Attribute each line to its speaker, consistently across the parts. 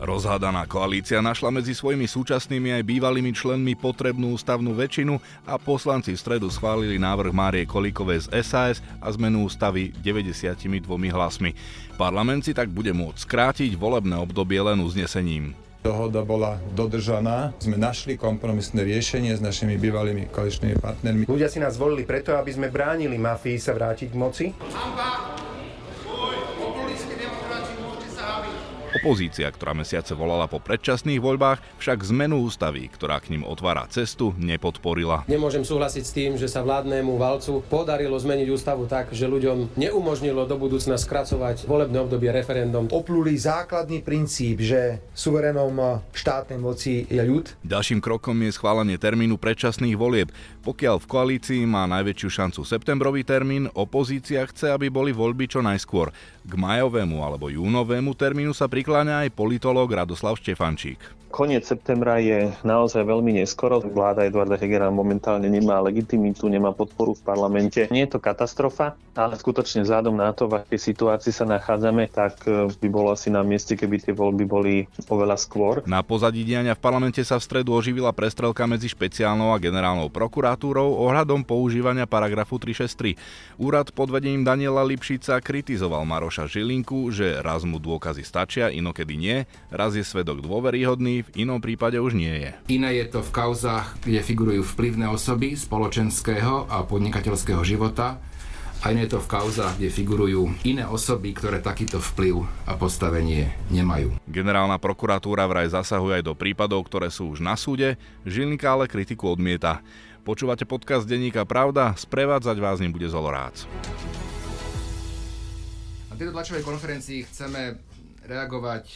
Speaker 1: Rozhádaná koalícia našla medzi svojimi súčasnými aj bývalými členmi potrebnú ústavnú väčšinu a poslanci v stredu schválili návrh Márie Kolíkovej z SAS a zmenu ústavy 92 hlasmi. Parlament si tak bude môcť skrátiť volebné obdobie len uznesením.
Speaker 2: Dohoda bola dodržaná. Sme našli kompromisné riešenie s našimi bývalými koaličnými partnermi.
Speaker 3: Ľudia si nás volili preto, aby sme bránili mafii sa vrátiť k moci.
Speaker 1: Opozícia, ktorá mesiace volala po predčasných voľbách, však zmenu ústavy, ktorá k ním otvára cestu, nepodporila.
Speaker 4: Nemôžem súhlasiť s tým, že sa vládnemu valcu podarilo zmeniť ústavu tak, že ľuďom neumožnilo do budúcna skracovať volebné obdobie referendum.
Speaker 5: Opluli základný princíp, že suverenom štátnej moci je ľud.
Speaker 1: Ďalším krokom je schválenie termínu predčasných volieb. Pokiaľ v koalícii má najväčšiu šancu septembrový termín, opozícia chce, aby boli voľby čo najskôr. K majovému alebo júnovému termínu sa prikláňa aj politológ Radoslav Štefančík.
Speaker 6: Koniec septembra je naozaj veľmi neskoro. Vláda Eduarda Hegera momentálne nemá legitimitu, nemá podporu v parlamente. Nie je to katastrofa, ale skutočne vzhľadom na to, v akej situácii sa nachádzame, tak e, by bolo asi na mieste, keby tie voľby boli oveľa skôr.
Speaker 1: Na pozadí diania v parlamente sa v stredu oživila prestrelka medzi špeciálnou a generálnou prokuratúrou ohľadom používania paragrafu 363. Úrad pod vedením Daniela Lipšica kritizoval Maroša Žilinku, že raz mu dôkazy stačia, inokedy nie, raz je svedok dôveryhodný, v inom prípade už nie je.
Speaker 7: Iné je to v kauzách, kde figurujú vplyvné osoby spoločenského a podnikateľského života, a iné je to v kauzách, kde figurujú iné osoby, ktoré takýto vplyv a postavenie nemajú.
Speaker 1: Generálna prokuratúra vraj zasahuje aj do prípadov, ktoré sú už na súde, Žilinka ale kritiku odmieta. Počúvate podcast Denníka Pravda, sprevádzať vás ním bude Zolorác.
Speaker 7: Na tejto tlačovej konferencii chceme reagovať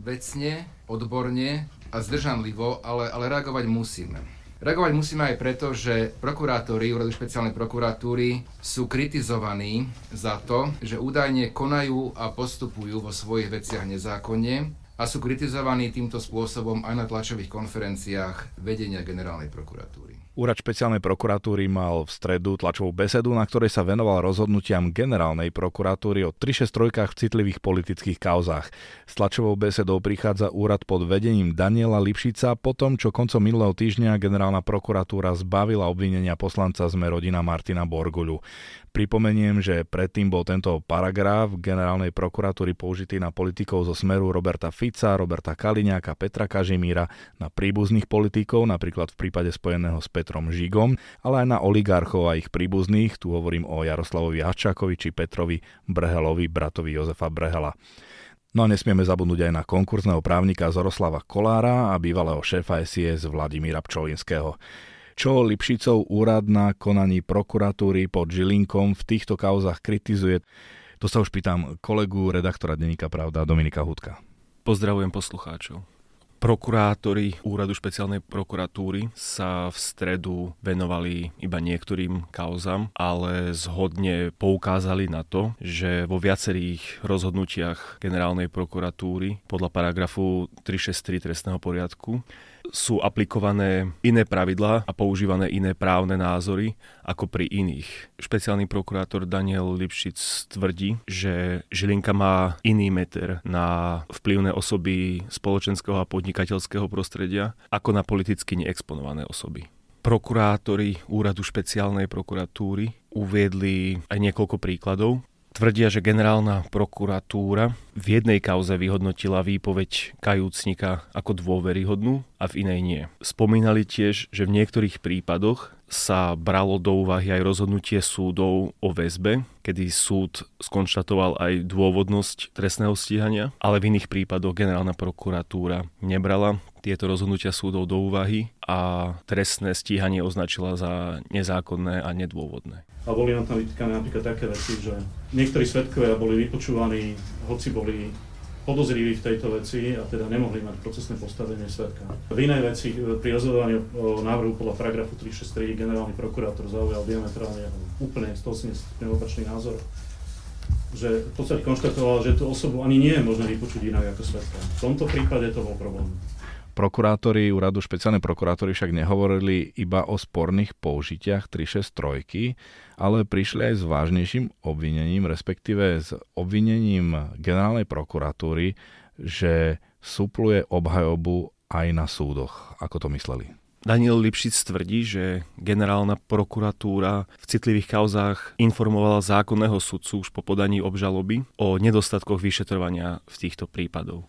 Speaker 7: vecne, odborne a zdržanlivo, ale, ale reagovať musíme. Reagovať musíme aj preto, že prokurátori Úradu špeciálnej prokuratúry sú kritizovaní za to, že údajne konajú a postupujú vo svojich veciach nezákonne a sú kritizovaní týmto spôsobom aj na tlačových konferenciách vedenia generálnej prokuratúry.
Speaker 1: Úrad špeciálnej prokuratúry mal v stredu tlačovú besedu, na ktorej sa venoval rozhodnutiam generálnej prokuratúry o 363 v citlivých politických kauzách. S tlačovou besedou prichádza úrad pod vedením Daniela Lipšica po tom, čo koncom minulého týždňa generálna prokuratúra zbavila obvinenia poslanca sme rodina Martina Borguľu. Pripomeniem, že predtým bol tento paragraf generálnej prokuratúry použitý na politikov zo smeru Roberta Fica, Roberta Kaliňáka, Petra Kažimíra, na príbuzných politikov, napríklad v prípade spojeného s Petrom Žigom, ale aj na oligarchov a ich príbuzných, tu hovorím o Jaroslavovi Hačákovi či Petrovi Brhelovi, bratovi Jozefa Brehela. No a nesmieme zabudnúť aj na konkurzného právnika Zoroslava Kolára a bývalého šéfa SIS Vladimíra Pčolinského. Čo Lipšicov úrad na konaní prokuratúry pod Žilinkom v týchto kauzach kritizuje, to sa už pýtam kolegu redaktora Deníka Pravda Dominika Hudka.
Speaker 8: Pozdravujem poslucháčov. Prokurátori úradu špeciálnej prokuratúry sa v stredu venovali iba niektorým kauzam, ale zhodne poukázali na to, že vo viacerých rozhodnutiach generálnej prokuratúry podľa paragrafu 363 trestného poriadku sú aplikované iné pravidlá a používané iné právne názory ako pri iných. Špeciálny prokurátor Daniel Lipšic tvrdí, že Žilinka má iný meter na vplyvné osoby spoločenského a podnikateľského prostredia ako na politicky neexponované osoby prokurátori úradu špeciálnej prokuratúry uviedli aj niekoľko príkladov tvrdia, že generálna prokuratúra v jednej kauze vyhodnotila výpoveď kajúcnika ako dôveryhodnú a v inej nie. Spomínali tiež, že v niektorých prípadoch sa bralo do úvahy aj rozhodnutie súdov o väzbe, kedy súd skonštatoval aj dôvodnosť trestného stíhania, ale v iných prípadoch generálna prokuratúra nebrala tieto rozhodnutia súdov do úvahy a trestné stíhanie označila za nezákonné a nedôvodné.
Speaker 9: A boli nám tam vytýkané napríklad také veci, že niektorí svetkovia boli vypočúvaní, hoci boli podozriví v tejto veci a teda nemohli mať procesné postavenie svetka. V inej veci pri rozhodovaní o návrhu podľa paragrafu 363 generálny prokurátor zaujal diametrálne úplne 180 opačný názor že v podstate konštatoval, že tú osobu ani nie je možné vypočuť inak ako svetka. V tomto prípade to bol problém.
Speaker 1: Prokurátori úradu špeciálnej prokurátory však nehovorili iba o sporných použitiach 363, ale prišli aj s vážnejším obvinením, respektíve s obvinením generálnej prokuratúry, že supluje obhajobu aj na súdoch. Ako to mysleli?
Speaker 8: Daniel Lipšic tvrdí, že generálna prokuratúra v citlivých kauzách informovala zákonného sudcu už po podaní obžaloby o nedostatkoch vyšetrovania v týchto prípadoch.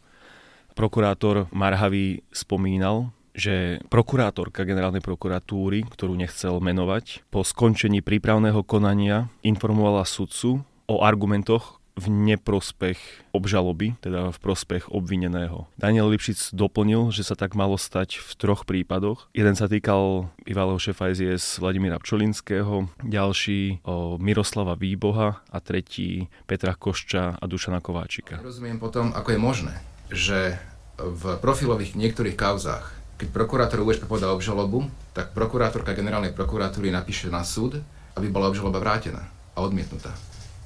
Speaker 8: Prokurátor Marhavý spomínal, že prokurátorka generálnej prokuratúry, ktorú nechcel menovať, po skončení prípravného konania informovala sudcu o argumentoch, v neprospech obžaloby, teda v prospech obvineného. Daniel Lipšic doplnil, že sa tak malo stať v troch prípadoch. Jeden sa týkal bývalého šéfa SIS Vladimíra Pčolinského, ďalší o Miroslava Výboha a tretí Petra Košča a Dušana Kováčika.
Speaker 7: Rozumiem potom, ako je možné, že v profilových niektorých kauzách, keď prokurátor USP podá obžalobu, tak prokurátorka generálnej prokuratúry napíše na súd, aby bola obžaloba vrátená a odmietnutá.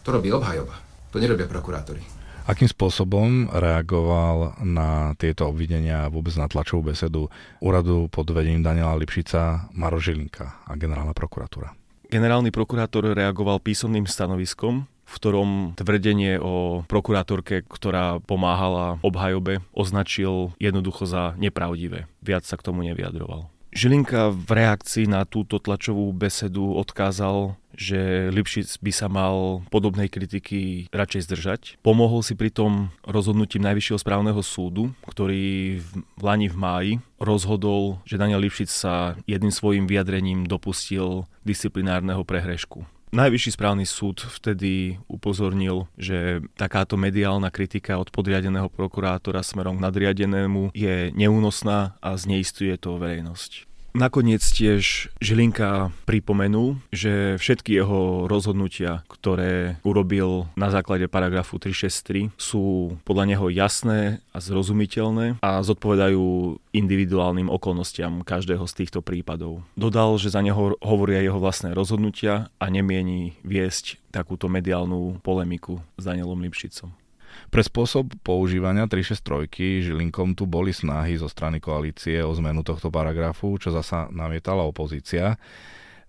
Speaker 7: To robí obhajoba. To nerobia prokurátori.
Speaker 1: Akým spôsobom reagoval na tieto obvinenia vôbec na tlačovú besedu úradu pod vedením Daniela Lipšica Maro Žilinka a generálna prokuratúra?
Speaker 8: Generálny prokurátor reagoval písomným stanoviskom, v ktorom tvrdenie o prokurátorke, ktorá pomáhala obhajobe, označil jednoducho za nepravdivé. Viac sa k tomu nevyjadroval. Žilinka v reakcii na túto tlačovú besedu odkázal, že Lipšic by sa mal podobnej kritiky radšej zdržať. Pomohol si pritom rozhodnutím Najvyššieho správneho súdu, ktorý v Lani v máji rozhodol, že Daniel Lipšic sa jedným svojim vyjadrením dopustil disciplinárneho prehrešku. Najvyšší správny súd vtedy upozornil, že takáto mediálna kritika od podriadeného prokurátora smerom k nadriadenému je neúnosná a zneistuje to verejnosť. Nakoniec tiež Žilinka pripomenul, že všetky jeho rozhodnutia, ktoré urobil na základe paragrafu 363, sú podľa neho jasné a zrozumiteľné a zodpovedajú individuálnym okolnostiam každého z týchto prípadov. Dodal, že za neho hovoria jeho vlastné rozhodnutia a nemieni viesť takúto mediálnu polemiku s Danielom Lipšicom.
Speaker 1: Pre spôsob používania 363 Žilinkom tu boli snahy zo strany koalície o zmenu tohto paragrafu, čo zasa namietala opozícia.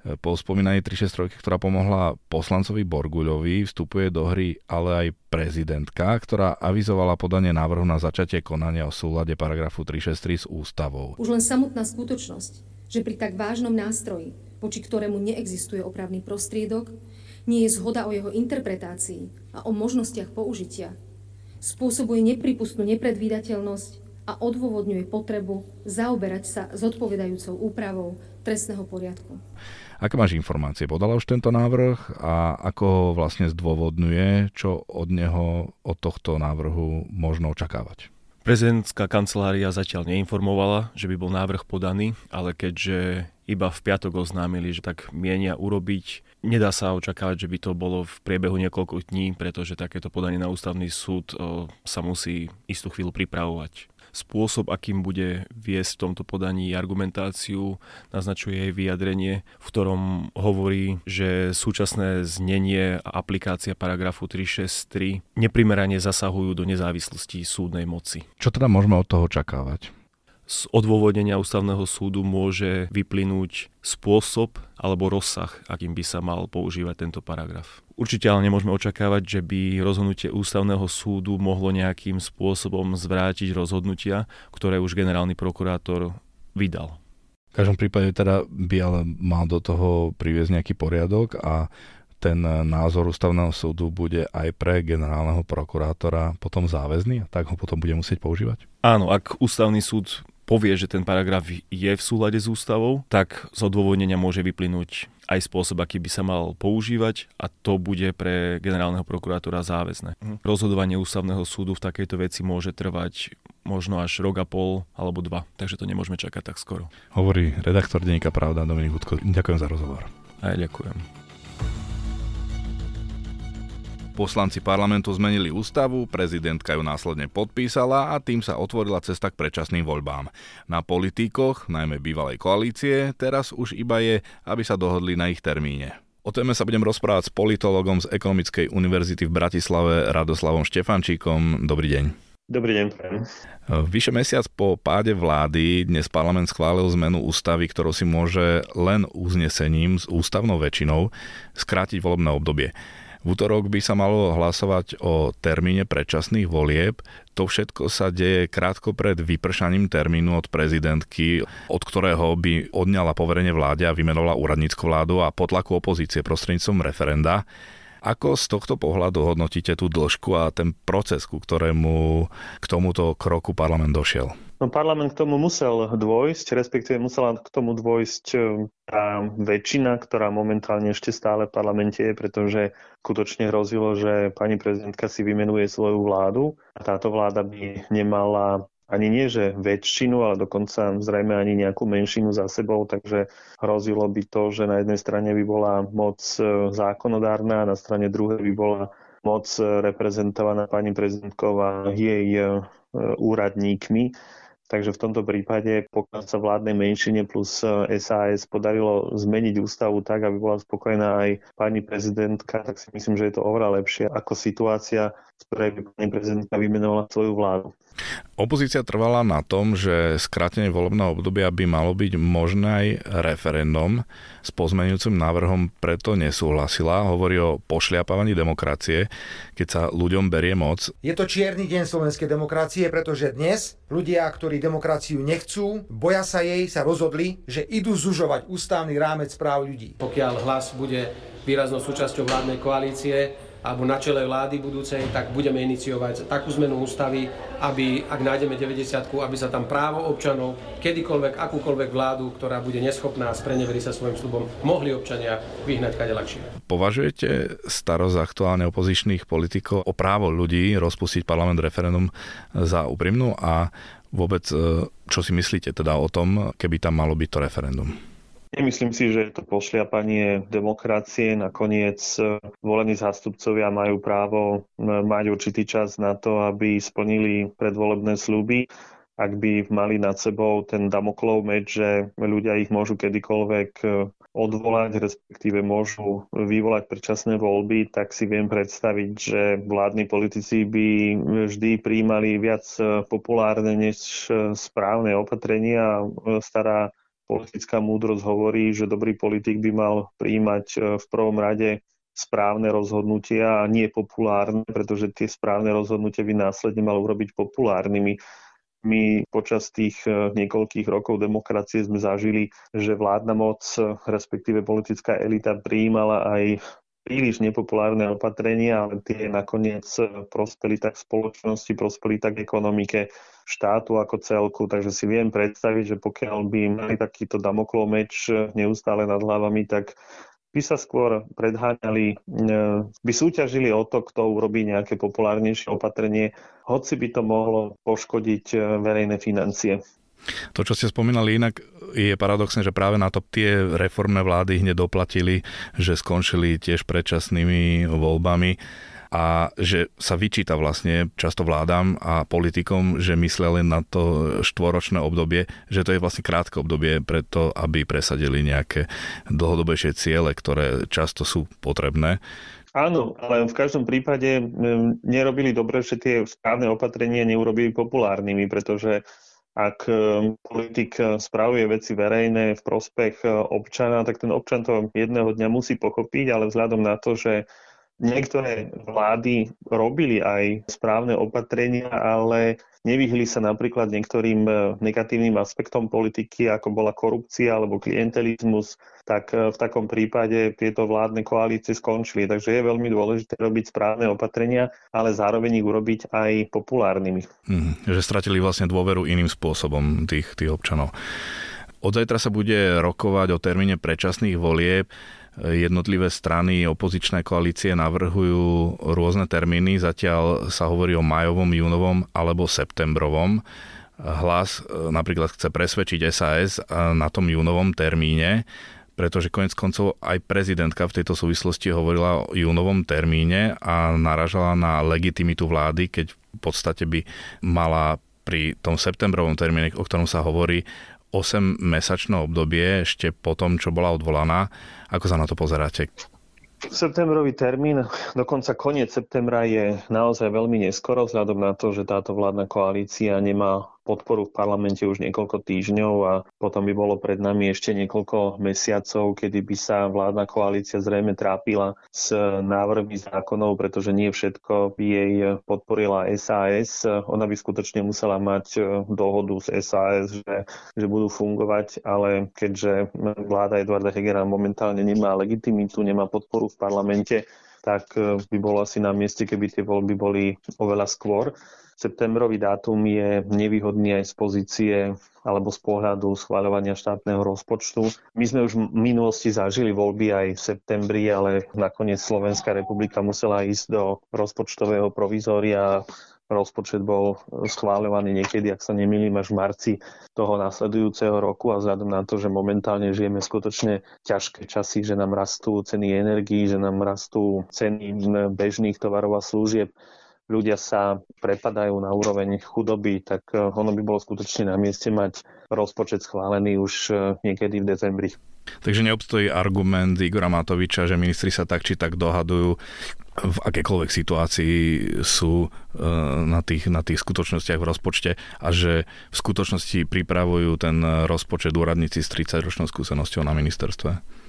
Speaker 1: Po spomínaní 363, ktorá pomohla poslancovi Borguľovi, vstupuje do hry ale aj prezidentka, ktorá avizovala podanie návrhu na začatie konania o súlade paragrafu 363 s ústavou.
Speaker 10: Už len samotná skutočnosť, že pri tak vážnom nástroji, voči ktorému neexistuje opravný prostriedok, nie je zhoda o jeho interpretácii a o možnostiach použitia, spôsobuje nepripustnú nepredvídateľnosť a odôvodňuje potrebu zaoberať sa zodpovedajúcou úpravou trestného poriadku.
Speaker 1: Aké máš informácie? Podala už tento návrh a ako ho vlastne zdôvodňuje, čo od neho, od tohto návrhu možno očakávať?
Speaker 8: Prezidentská kancelária zatiaľ neinformovala, že by bol návrh podaný, ale keďže iba v piatok oznámili, že tak mienia urobiť, nedá sa očakávať, že by to bolo v priebehu niekoľko dní, pretože takéto podanie na ústavný súd o, sa musí istú chvíľu pripravovať. Spôsob, akým bude viesť v tomto podaní argumentáciu, naznačuje jej vyjadrenie, v ktorom hovorí, že súčasné znenie a aplikácia paragrafu 363 neprimerane zasahujú do nezávislosti súdnej moci.
Speaker 1: Čo teda môžeme od toho očakávať?
Speaker 8: Z odôvodnenia ústavného súdu môže vyplynúť spôsob alebo rozsah, akým by sa mal používať tento paragraf. Určite ale nemôžeme očakávať, že by rozhodnutie ústavného súdu mohlo nejakým spôsobom zvrátiť rozhodnutia, ktoré už generálny prokurátor vydal.
Speaker 1: V každom prípade teda by ale mal do toho priviesť nejaký poriadok a ten názor ústavného súdu bude aj pre generálneho prokurátora potom záväzný a tak ho potom bude musieť používať?
Speaker 8: Áno, ak ústavný súd povie, že ten paragraf je v súlade s ústavou, tak z odôvodnenia môže vyplynúť aj spôsob, aký by sa mal používať a to bude pre generálneho prokurátora záväzné. Mhm. Rozhodovanie ústavného súdu v takejto veci môže trvať možno až rok a pol alebo dva, takže to nemôžeme čakať tak skoro.
Speaker 1: Hovorí redaktor Denníka Pravda Dominik Hudko. Ďakujem za rozhovor.
Speaker 8: A ja ďakujem.
Speaker 1: Poslanci parlamentu zmenili ústavu, prezidentka ju následne podpísala a tým sa otvorila cesta k predčasným voľbám. Na politikoch, najmä bývalej koalície, teraz už iba je, aby sa dohodli na ich termíne. O téme sa budem rozprávať s politologom z Ekonomickej univerzity v Bratislave Radoslavom Štefančíkom. Dobrý deň.
Speaker 6: Dobrý deň, prajem.
Speaker 1: Vyše mesiac po páde vlády dnes parlament schválil zmenu ústavy, ktorou si môže len uznesením s ústavnou väčšinou skrátiť volebné obdobie. V útorok by sa malo hlasovať o termíne predčasných volieb. To všetko sa deje krátko pred vypršaním termínu od prezidentky, od ktorého by odňala poverenie vláde a vymenovala úradnícku vládu a potlaku opozície prostredníctvom referenda. Ako z tohto pohľadu hodnotíte tú dĺžku a ten proces, ku ktorému k tomuto kroku parlament došiel?
Speaker 6: No parlament k tomu musel dôjsť, respektíve musela k tomu dôjsť e, tá väčšina, ktorá momentálne ešte stále v parlamente je, pretože skutočne hrozilo, že pani prezidentka si vymenuje svoju vládu a táto vláda by nemala ani nie, že väčšinu, ale dokonca zrejme ani nejakú menšinu za sebou, takže hrozilo by to, že na jednej strane by bola moc e, zákonodárna a na strane druhej by bola moc reprezentovaná pani prezidentková jej e, úradníkmi. Takže v tomto prípade, pokiaľ sa vládnej menšine plus SAS e, podarilo zmeniť ústavu tak, aby bola spokojná aj pani prezidentka, tak si myslím, že je to oveľa lepšie ako situácia, z ktorej by pani prezidentka vymenovala svoju vládu.
Speaker 1: Opozícia trvala na tom, že skrátenie volebného obdobia by malo byť možné aj referendum. S pozmenujúcim návrhom preto nesúhlasila. Hovorí o pošliapávaní demokracie, keď sa ľuďom berie moc.
Speaker 5: Je to čierny deň slovenskej demokracie, pretože dnes ľudia, ktorí demokraciu nechcú, boja sa jej, sa rozhodli, že idú zužovať ústavný rámec práv ľudí.
Speaker 4: Pokiaľ hlas bude výraznou súčasťou vládnej koalície, alebo na čele vlády budúcej, tak budeme iniciovať takú zmenu ústavy, aby, ak nájdeme 90 aby sa tam právo občanov, kedykoľvek, akúkoľvek vládu, ktorá bude neschopná a sa svojim slubom, mohli občania vyhnať kade ľahšie.
Speaker 1: Považujete starosť aktuálne opozičných politikov o právo ľudí rozpustiť parlament referendum za úprimnú a vôbec, e, čo si myslíte teda o tom, keby tam malo byť to referendum?
Speaker 6: Nemyslím si, že je to pošliapanie demokracie. Nakoniec e, volení zástupcovia majú právo e, mať určitý čas na to, aby splnili predvolebné sluby. Ak by mali nad sebou ten damoklov meč, že ľudia ich môžu kedykoľvek e, odvolať, respektíve môžu vyvolať predčasné voľby, tak si viem predstaviť, že vládni politici by vždy príjmali viac populárne než správne opatrenia. Stará politická múdrosť hovorí, že dobrý politik by mal prijímať e, v prvom rade správne rozhodnutia a nie populárne, pretože tie správne rozhodnutia by následne mal urobiť populárnymi. My počas tých e, niekoľkých rokov demokracie sme zažili, že vládna moc, respektíve politická elita prijímala aj príliš nepopulárne opatrenia, ale tie nakoniec prospeli tak spoločnosti, prospeli tak ekonomike štátu ako celku, takže si viem predstaviť, že pokiaľ by mali takýto damoklov meč neustále nad hlavami, tak by sa skôr predháňali, e, by súťažili o to, kto urobí nejaké populárnejšie opatrenie, hoci by to mohlo poškodiť verejné financie.
Speaker 1: To, čo ste spomínali inak, je paradoxné, že práve na to tie reformné vlády hneď doplatili, že skončili tiež predčasnými voľbami a že sa vyčíta vlastne často vládam a politikom, že myslia len na to štvoročné obdobie, že to je vlastne krátke obdobie preto, aby presadili nejaké dlhodobejšie ciele, ktoré často sú potrebné.
Speaker 6: Áno, ale v každom prípade nerobili dobre, že tie správne opatrenia neurobili populárnymi, pretože ak e, politik e, spravuje veci verejné v prospech e, občana, tak ten občan to jedného dňa musí pochopiť, ale vzhľadom na to, že niektoré vlády robili aj správne opatrenia, ale nevyhli sa napríklad niektorým negatívnym aspektom politiky, ako bola korupcia alebo klientelizmus, tak v takom prípade tieto vládne koalície skončili. Takže je veľmi dôležité robiť správne opatrenia, ale zároveň ich urobiť aj populárnymi.
Speaker 1: Mm, že stratili vlastne dôveru iným spôsobom tých, tých občanov. Od zajtra sa bude rokovať o termíne predčasných volieb. Jednotlivé strany opozičné koalície navrhujú rôzne termíny. Zatiaľ sa hovorí o majovom, júnovom alebo septembrovom. Hlas e, napríklad chce presvedčiť SAS e, na tom júnovom termíne, pretože konec koncov aj prezidentka v tejto súvislosti hovorila o júnovom termíne a naražala na legitimitu vlády, keď v podstate by mala pri tom septembrovom termíne, o ktorom sa hovorí, 8-mesačné obdobie ešte po tom, čo bola odvolaná. Ako sa na to pozeráte?
Speaker 6: Septembrový termín, dokonca koniec septembra je naozaj veľmi neskoro, vzhľadom na to, že táto vládna koalícia nemá podporu v parlamente už niekoľko týždňov a potom by bolo pred nami ešte niekoľko mesiacov, kedy by sa vládna koalícia zrejme trápila s návrhmi zákonov, pretože nie všetko by jej podporila SAS. Ona by skutočne musela mať dohodu s SAS, že, že budú fungovať, ale keďže vláda Eduarda Hegera momentálne nemá legitimitu, nemá podporu v parlamente, tak by bolo asi na mieste, keby tie voľby boli oveľa skôr. Septembrový dátum je nevýhodný aj z pozície alebo z pohľadu schváľovania štátneho rozpočtu. My sme už v minulosti zažili voľby aj v septembri, ale nakoniec Slovenská republika musela ísť do rozpočtového provizória rozpočet bol schváľovaný niekedy, ak sa nemýlim, až v marci toho nasledujúceho roku a vzhľadom na to, že momentálne žijeme skutočne ťažké časy, že nám rastú ceny energií, že nám rastú ceny bežných tovarov a služieb, ľudia sa prepadajú na úroveň chudoby, tak eh, ono by bolo skutočne na mieste mať rozpočet schválený už eh, niekedy v decembri.
Speaker 1: Takže neobstojí argument Igora Matoviča, že ministri sa tak či tak dohadujú v akékoľvek situácii sú eh, na tých, na tých skutočnostiach v rozpočte a že v skutočnosti pripravujú ten rozpočet úradníci s 30-ročnou skúsenosťou na ministerstve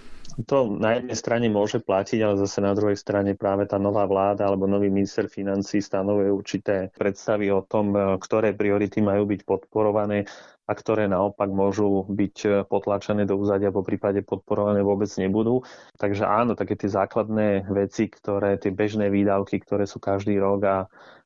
Speaker 6: to na jednej strane môže platiť, ale zase na druhej strane práve tá nová vláda alebo nový minister financí stanovuje určité predstavy o tom, e, ktoré priority majú byť podporované a ktoré naopak môžu byť e, potlačené do úzadia, po prípade podporované vôbec nebudú. Takže áno, také tie základné veci, ktoré tie bežné výdavky, ktoré sú každý rok a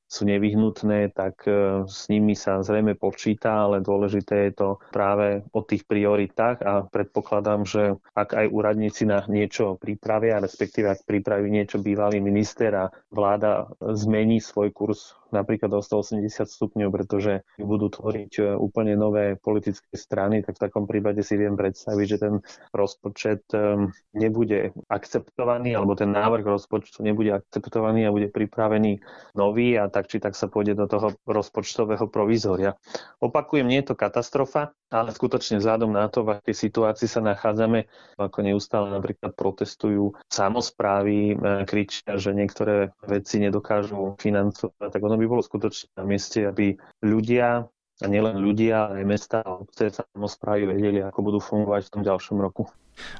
Speaker 6: sú nevyhnutné, tak e, s nimi sa zrejme počíta, ale dôležité je to práve o tých prioritách a predpokladám, že ak aj úradníci na niečo pripravia, respektíve ak pripraví niečo bývalý minister a vláda zmení svoj kurz napríklad o 180 stupňov, pretože budú tvoriť e, úplne nové politické strany, tak v takom prípade si viem predstaviť, že ten rozpočet e, nebude akceptovaný, alebo ten návrh rozpočtu nebude akceptovaný a bude pripravený nový a tak či tak sa pôjde do toho rozpočtového provizória. Opakujem, nie je to katastrofa, ale skutočne vzhľadom na to, v akej situácii sa nachádzame, ako neustále napríklad protestujú samozprávy, e, kričia, že niektoré veci nedokážu financovať, tak ono by bolo skutočne na mieste, aby ľudia, a nielen ľudia, aj mesta a obce samozprávy vedeli, ako budú fungovať v tom ďalšom roku.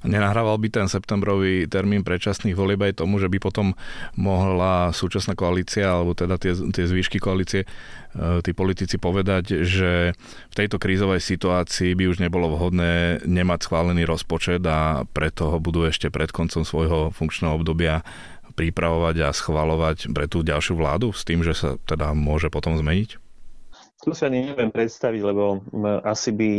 Speaker 1: Nenahrával by ten septembrový termín predčasných volieb aj tomu, že by potom mohla súčasná koalícia, alebo teda tie, tie zvýšky koalície, e, tí politici povedať, že v tejto krízovej situácii by už nebolo vhodné nemať schválený rozpočet a preto ho budú ešte pred koncom svojho funkčného obdobia pripravovať a schvalovať pre tú ďalšiu vládu s tým, že sa teda môže potom zmeniť?
Speaker 6: Tu sa neviem predstaviť, lebo asi by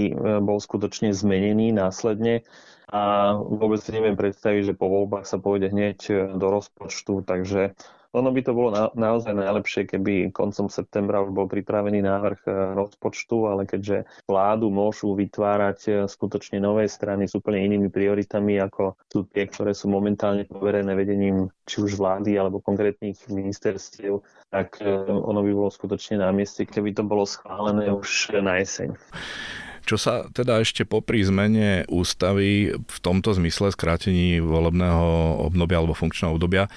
Speaker 6: bol skutočne zmenený následne a vôbec si neviem predstaviť, že po voľbách sa pôjde hneď do rozpočtu, takže ono by to bolo na, naozaj najlepšie, keby koncom septembra už bol pripravený návrh e, rozpočtu, ale keďže vládu môžu vytvárať e, skutočne nové strany s úplne inými prioritami, ako sú tie, ktoré sú momentálne poverené vedením či už vlády alebo konkrétnych ministerstiev, tak e, ono by bolo skutočne na mieste, keby to bolo schválené už na jeseň.
Speaker 1: Čo sa teda ešte popri zmene ústavy v tomto zmysle skrátení volebného obdobia alebo funkčného obdobia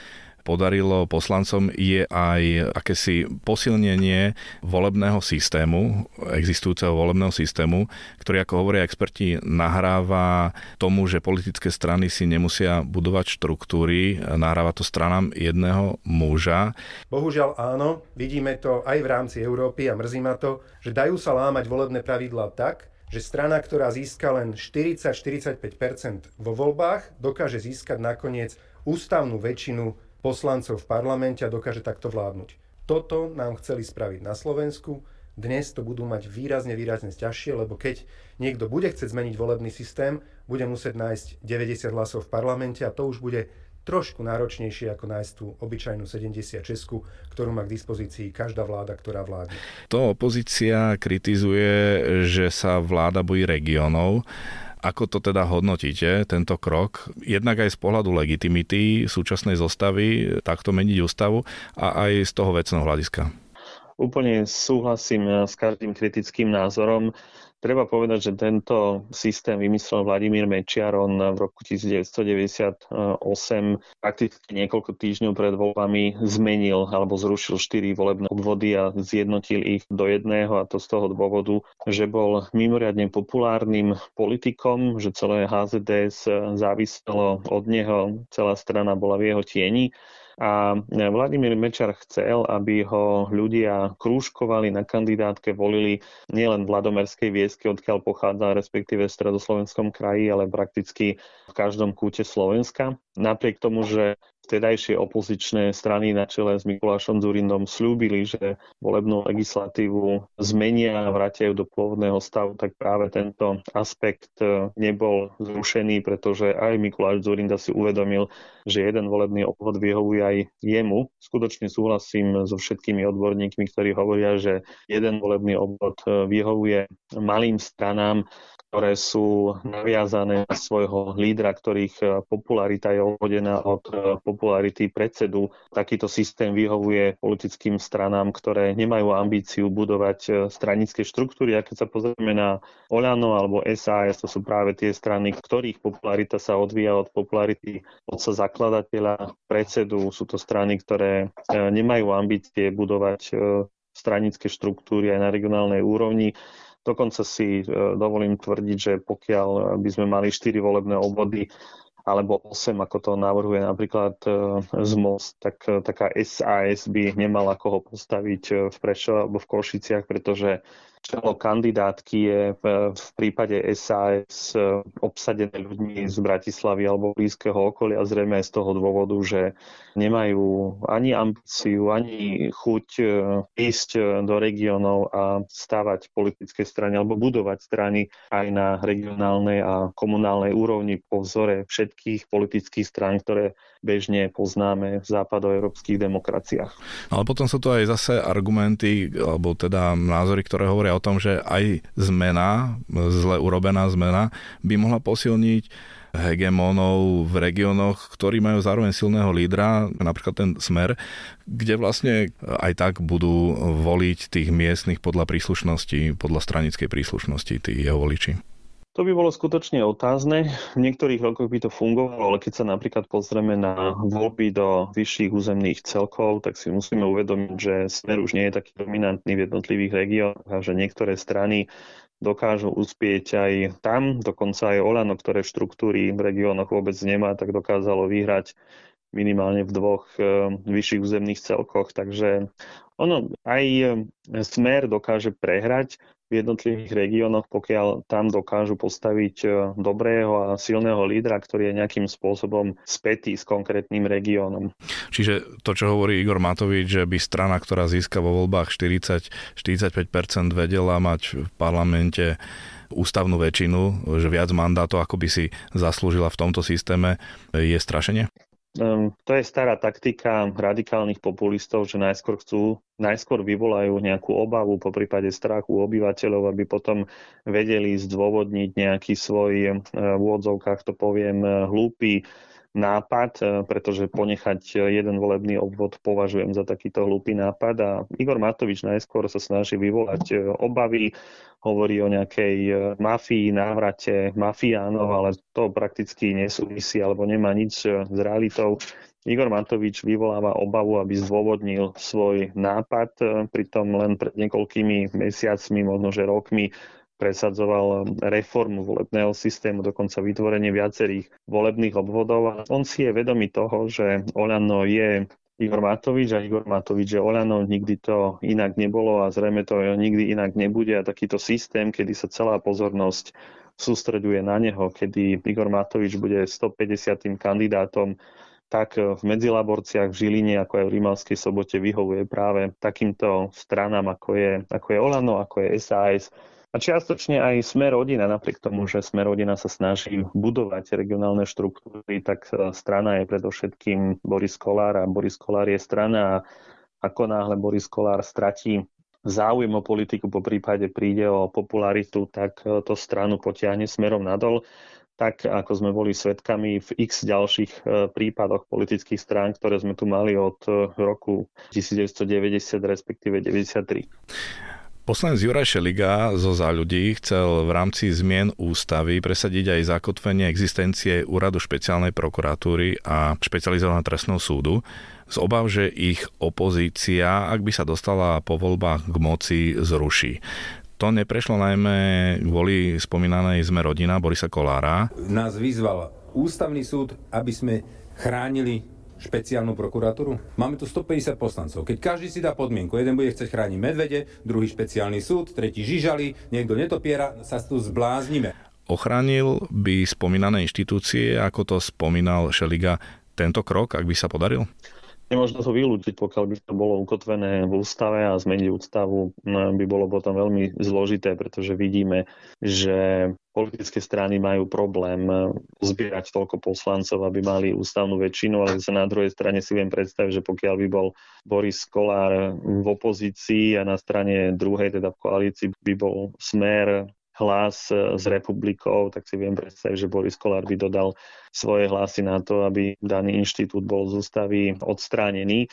Speaker 1: podarilo poslancom je aj akési posilnenie volebného systému, existujúceho volebného systému, ktorý, ako hovoria experti, nahráva tomu, že politické strany si nemusia budovať štruktúry, nahráva to stranám jedného muža.
Speaker 3: Bohužiaľ áno, vidíme to aj v rámci Európy a mrzí ma to, že dajú sa lámať volebné pravidlá tak, že strana, ktorá získa len 40-45% vo voľbách, dokáže získať nakoniec ústavnú väčšinu poslancov v parlamente a dokáže takto vládnuť. Toto nám chceli spraviť na Slovensku, dnes to budú mať výrazne, výrazne ťažšie, lebo keď niekto bude chcieť zmeniť volebný systém, bude musieť nájsť 90 hlasov v parlamente a to už bude trošku náročnejšie ako nájsť tú obyčajnú 76, ktorú má k dispozícii každá vláda, ktorá vládne.
Speaker 1: To opozícia kritizuje, že sa vláda bojí regionov. Ako to teda hodnotíte, tento krok? Jednak aj z pohľadu legitimity súčasnej zostavy takto meniť ústavu a aj z toho vecného hľadiska.
Speaker 6: Úplne súhlasím s každým kritickým názorom. Treba povedať, že tento systém vymyslel Vladimír Mečiar. On v roku 1998 prakticky niekoľko týždňov pred voľbami zmenil alebo zrušil štyri volebné obvody a zjednotil ich do jedného a to z toho dôvodu, že bol mimoriadne populárnym politikom, že celé HZDS záviselo od neho, celá strana bola v jeho tieni a Vladimír Mečar chcel, aby ho ľudia krúžkovali na kandidátke, volili nielen v Ladomerskej vieske, odkiaľ pochádza, respektíve v stredoslovenskom kraji, ale prakticky v každom kúte Slovenska. Napriek tomu, že vtedajšie opozičné strany na čele s Mikulášom Zurindom slúbili, že volebnú legislatívu zmenia a vrátia do pôvodného stavu, tak práve tento aspekt e, nebol zrušený, pretože aj Mikuláš Zurinda si uvedomil, že jeden volebný obvod vyhovuje aj jemu. Skutočne súhlasím so všetkými odborníkmi, ktorí hovoria, že jeden volebný obvod e, vyhovuje malým stranám, ktoré sú naviazané na svojho lídra, ktorých e, popularita je odvodená od e, popularity predsedu. Takýto systém vyhovuje politickým stranám, ktoré nemajú ambíciu budovať e, stranické štruktúry. A keď sa pozrieme na Oľano alebo SAS, to sú práve tie strany, ktorých popularita sa odvíja od popularity otca zakladateľa, predsedu. Sú to strany, ktoré nemajú ambície budovať stranické štruktúry aj na regionálnej úrovni Dokonca si e, dovolím tvrdiť, že pokiaľ by sme mali 4 volebné obvody alebo 8, ako to navrhuje napríklad e, z Most, tak e, taká SAS by nemala koho postaviť v Prešove alebo v Košiciach, pretože čelo kandidátky je v prípade SAS obsadené ľuďmi z Bratislavy alebo blízkeho okolia, zrejme z toho dôvodu, že nemajú ani ambíciu, ani chuť e, ísť e, do regiónov a stavať politické strany alebo budovať strany aj na regionálnej a komunálnej úrovni po vzore všetkých politických strán, ktoré bežne poznáme v západoeurópskych demokraciách.
Speaker 1: Ale potom sú to aj zase argumenty, alebo teda názory, ktoré hovoria o tom, že aj zmena, zle urobená zmena, by mohla posilniť hegemónov v regiónoch, ktorí majú zároveň silného lídra, napríklad ten Smer, kde vlastne aj tak budú voliť tých miestnych podľa príslušnosti, podľa stranickej príslušnosti, tí jeho voliči.
Speaker 6: To by bolo skutočne otázne. V niektorých rokoch by to fungovalo, ale keď sa napríklad pozrieme na voľby do vyšších územných celkov, tak si musíme uvedomiť, že smer už nie je taký dominantný v jednotlivých regiónoch a že niektoré strany dokážu uspieť aj tam. Dokonca aj Olano, ktoré štruktúry v regiónoch vôbec nemá, tak dokázalo vyhrať minimálne v dvoch e, vyšších územných celkoch. Takže ono aj smer dokáže prehrať, v jednotlivých regiónoch, pokiaľ tam dokážu postaviť e, dobrého a silného lídra, ktorý je nejakým spôsobom spätý s konkrétnym regiónom.
Speaker 1: Čiže to, čo hovorí Igor Matovič, že by strana, ktorá získa vo voľbách 40-45% vedela mať v parlamente ústavnú väčšinu, že viac mandátov, ako by si zaslúžila v tomto systéme, je strašenie?
Speaker 6: To je stará taktika radikálnych populistov, že najskôr chcú, najskôr vyvolajú nejakú obavu, po prípade strachu obyvateľov, aby potom vedeli zdôvodniť nejaký svoj, v úvodzovkách to poviem, uh, hlúpy nápad, uh, pretože ponechať jeden volebný obvod považujem za takýto hlúpy nápad a Igor Matovič najskôr sa snaží vyvolať obavy, hovorí o nejakej e, mafii, návrate mafiánov, ale to prakticky nesúvisí alebo nemá nič e, s realitou. Igor Matovič vyvoláva obavu, aby zdôvodnil svoj nápad, e, pritom len pred niekoľkými mesiacmi, možno že rokmi, presadzoval reformu volebného systému, dokonca vytvorenie viacerých volebných obvodov. A on si je vedomý toho, že Olano je Igor Matovič a Igor Matovič je Olano, nikdy to inak nebolo a zrejme to nikdy inak nebude a takýto systém, kedy sa celá pozornosť sústreďuje na neho, kedy Igor Matovič bude 150. kandidátom, tak v Medzilaborciach, v Žiline, ako aj v Rímavskej sobote vyhovuje práve takýmto stranám, ako je, ako je Olano, ako je SAS, a čiastočne aj Smer rodina, napriek tomu, že Smer rodina sa snaží budovať regionálne štruktúry, tak e, strana je predovšetkým Boris Kolár a Boris Kolár je strana a ako náhle Boris Kolár stratí záujem o politiku, po prípade príde o popularitu, tak e, to stranu potiahne smerom nadol. tak ako sme boli svetkami v x ďalších e, prípadoch politických strán, ktoré sme tu mali od roku 1990, respektíve 93.
Speaker 1: Poslanec Juraj Šeliga zo Za ľudí chcel v rámci zmien ústavy presadiť aj zakotvenie existencie úradu špeciálnej prokuratúry a špecializovaného trestného súdu z obav, že ich opozícia, ak by sa dostala po voľbách k moci, zruší. To neprešlo najmä kvôli spomínanej sme rodina Borisa Kolára.
Speaker 11: Nás vyzval ústavný súd, aby sme chránili špeciálnu prokuratúru? Máme tu 150 poslancov. Keď každý si dá podmienku, jeden bude chcieť chrániť medvede, druhý špeciálny súd, tretí žižali, niekto netopiera, sa tu zbláznime.
Speaker 1: Ochránil by spomínané inštitúcie, ako to spomínal Šeliga, tento krok, ak by sa podaril?
Speaker 6: Nemožno to vylúčiť, pokiaľ by to bolo ukotvené v ústave a zmeniť ústavu no, by bolo potom veľmi zložité, pretože vidíme, že politické strany majú problém zbierať toľko poslancov, aby mali ústavnú väčšinu, ale sa na druhej strane si viem predstaviť, že pokiaľ by bol Boris Kolár v opozícii a na strane druhej, teda v koalícii, by bol smer hlas e, s republikou, tak si viem predstaviť, že Boris Kolár by dodal svoje hlasy na to, aby daný inštitút bol z ústavy odstránený.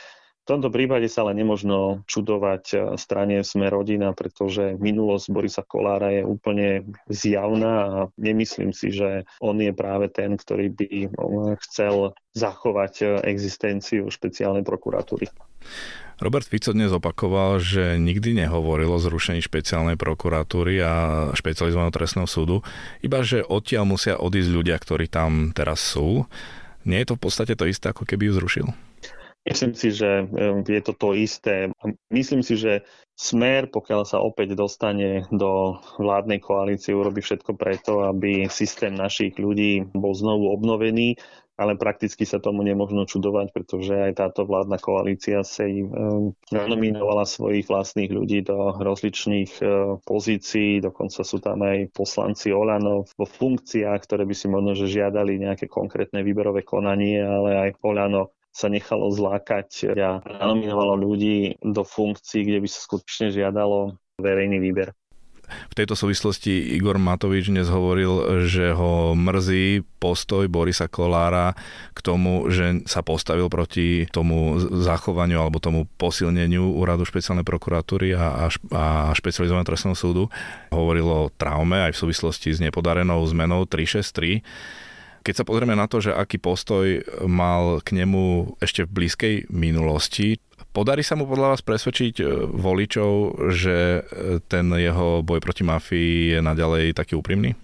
Speaker 6: V tomto prípade sa ale nemožno čudovať e, strane Sme rodina, pretože minulosť Borisa Kolára je úplne zjavná a nemyslím si, že on je práve ten, ktorý by e, chcel zachovať existenciu špeciálnej prokuratúry.
Speaker 1: Robert Fico dnes opakoval, že nikdy nehovoril o zrušení špeciálnej prokuratúry a špecializovaného trestného súdu, iba že odtiaľ musia odísť ľudia, ktorí tam teraz sú. Nie je to v podstate to isté, ako keby ju zrušil?
Speaker 6: Myslím si, že je to to isté. Myslím si, že Smer, pokiaľ sa opäť dostane do vládnej koalície, urobí všetko preto, aby systém našich ľudí bol znovu obnovený ale prakticky sa tomu nemožno čudovať, pretože aj táto vládna koalícia si nanominovala svojich vlastných ľudí do rozličných e, pozícií, dokonca sú tam aj poslanci Olano vo funkciách, ktoré by si možno že žiadali nejaké konkrétne výberové konanie, ale aj Olano sa nechalo zlákať a nanominovalo ľudí do funkcií, kde by sa skutočne žiadalo verejný výber.
Speaker 1: V tejto súvislosti Igor Matovič dnes hovoril, že ho mrzí postoj Borisa Kolára k tomu, že sa postavil proti tomu zachovaniu alebo tomu posilneniu úradu špeciálnej prokuratúry a, a, špecializovaného trestného súdu. Hovoril o traume aj v súvislosti s nepodarenou zmenou 363 keď sa pozrieme na to, že aký postoj mal k nemu ešte v blízkej minulosti, Podarí sa mu podľa vás presvedčiť e, voličov, že e, ten jeho boj proti mafii je naďalej taký úprimný?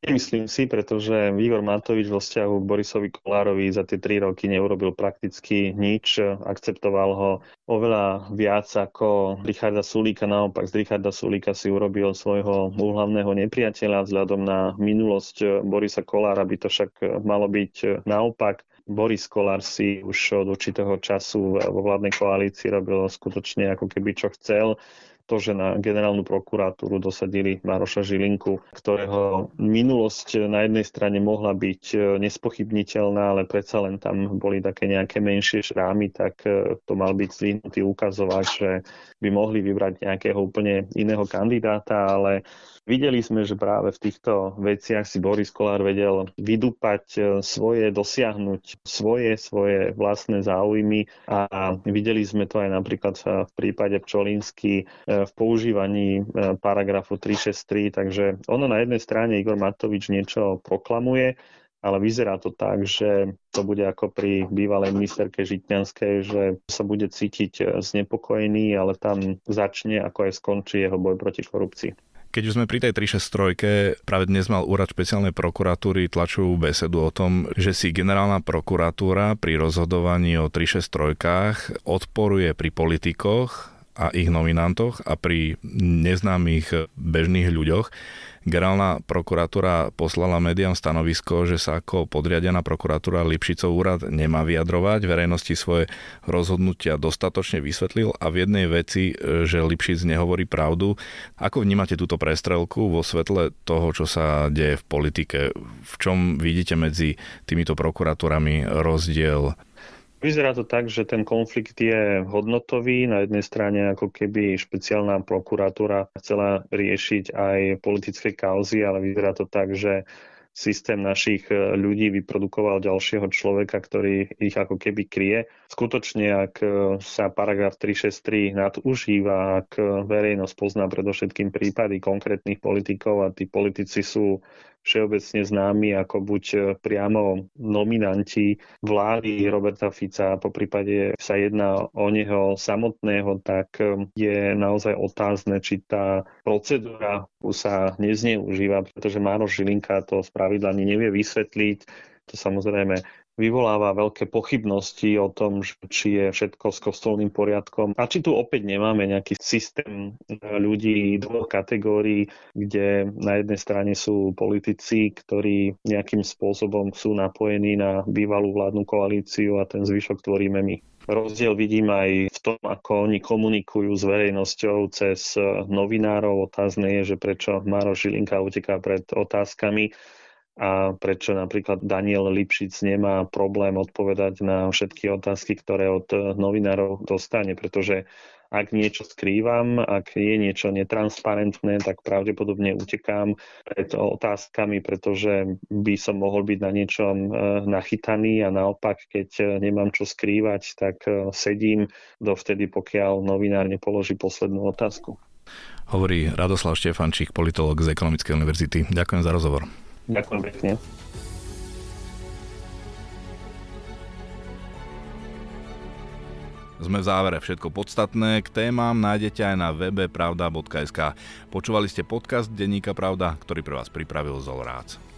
Speaker 6: Nemyslím si, pretože Igor Matovič vo vzťahu k Borisovi Kolárovi za tie tri roky neurobil prakticky nič. Akceptoval ho oveľa viac ako Richarda Sulíka. Naopak z Richarda Sulíka si urobil svojho úhlavného nepriateľa vzhľadom na minulosť Borisa Kolára by to však malo byť naopak. Boris Kolár si už od určitého času vo vládnej koalícii robil skutočne ako keby čo chcel. To, že na generálnu prokuratúru dosadili Maroša Žilinku, ktorého minulosť na jednej strane mohla byť e, nespochybniteľná, ale predsa len tam boli také nejaké menšie šrámy, tak e, to mal byť zvinutý ukazovať, že by mohli vybrať nejakého úplne iného kandidáta, ale Videli sme, že práve v týchto veciach si Boris Kolár vedel vydúpať e, svoje, dosiahnuť svoje, svoje vlastné záujmy a videli sme to aj napríklad v prípade Pčolinsky e, v používaní e, paragrafu 363, takže ono na jednej strane Igor Matovič niečo proklamuje, ale vyzerá to tak, že to bude ako pri bývalej ministerke Žitňanskej, že sa bude cítiť znepokojený, ale tam začne ako aj skončí jeho boj proti korupcii.
Speaker 1: Keď už sme pri tej 363, práve dnes mal úrad špeciálnej prokuratúry tlačovú besedu o tom, že si generálna prokuratúra pri rozhodovaní o 363 odporuje pri politikoch a ich nominantoch a pri neznámych bežných ľuďoch Generálna prokuratúra poslala médiám stanovisko, že sa ako podriadená prokuratúra Lipšicov úrad nemá vyjadrovať, verejnosti svoje rozhodnutia dostatočne vysvetlil a v jednej veci, že Lipšic nehovorí pravdu. Ako vnímate túto prestrelku vo svetle toho, čo sa deje v politike? V čom vidíte medzi týmito prokuratúrami rozdiel
Speaker 6: Vyzerá to tak, že ten konflikt je hodnotový. Na jednej strane ako keby špeciálna prokuratúra chcela riešiť aj politické kauzy, ale vyzerá to tak, že systém našich e, ľudí vyprodukoval ďalšieho človeka, ktorý ich ako keby kryje. Skutočne, ak e, sa paragraf 363 nadužíva, ak verejnosť pozná predovšetkým prípady konkrétnych politikov a tí politici sú všeobecne známi ako buď e, priamo nominanti vlády Roberta Fica, po prípade sa jedná o neho samotného, tak e, je naozaj otázne, či tá procedúra sa nezneužíva, pretože Mároš Žilinka to spravidla ani nevie vysvetliť. To samozrejme vyvoláva veľké pochybnosti o tom, či je všetko s kostolným poriadkom a či tu opäť nemáme nejaký systém ľudí dvoch kategórií, kde na jednej strane sú politici, ktorí nejakým spôsobom sú napojení na bývalú vládnu koalíciu a ten zvyšok tvoríme my. Rozdiel vidím aj v tom, ako oni komunikujú s verejnosťou cez novinárov. Otázne je, že prečo Maro Žilinka uteká pred otázkami a prečo napríklad Daniel Lipšic nemá problém odpovedať na všetky otázky, ktoré od novinárov dostane, pretože ak niečo skrývam, ak je niečo netransparentné, tak pravdepodobne utekám pred otázkami, pretože by som mohol byť na niečom e, nachytaný a naopak, keď nemám čo skrývať, tak sedím dovtedy, pokiaľ novinár nepoloží poslednú otázku.
Speaker 1: Hovorí Radoslav Štefančík, politolog z Ekonomickej univerzity. Ďakujem za rozhovor.
Speaker 6: Ďakujem pekne.
Speaker 1: Sme v závere všetko podstatné. K témam nájdete aj na webe pravda.sk. Počúvali ste podcast Denníka Pravda, ktorý pre vás pripravil Zol Rác.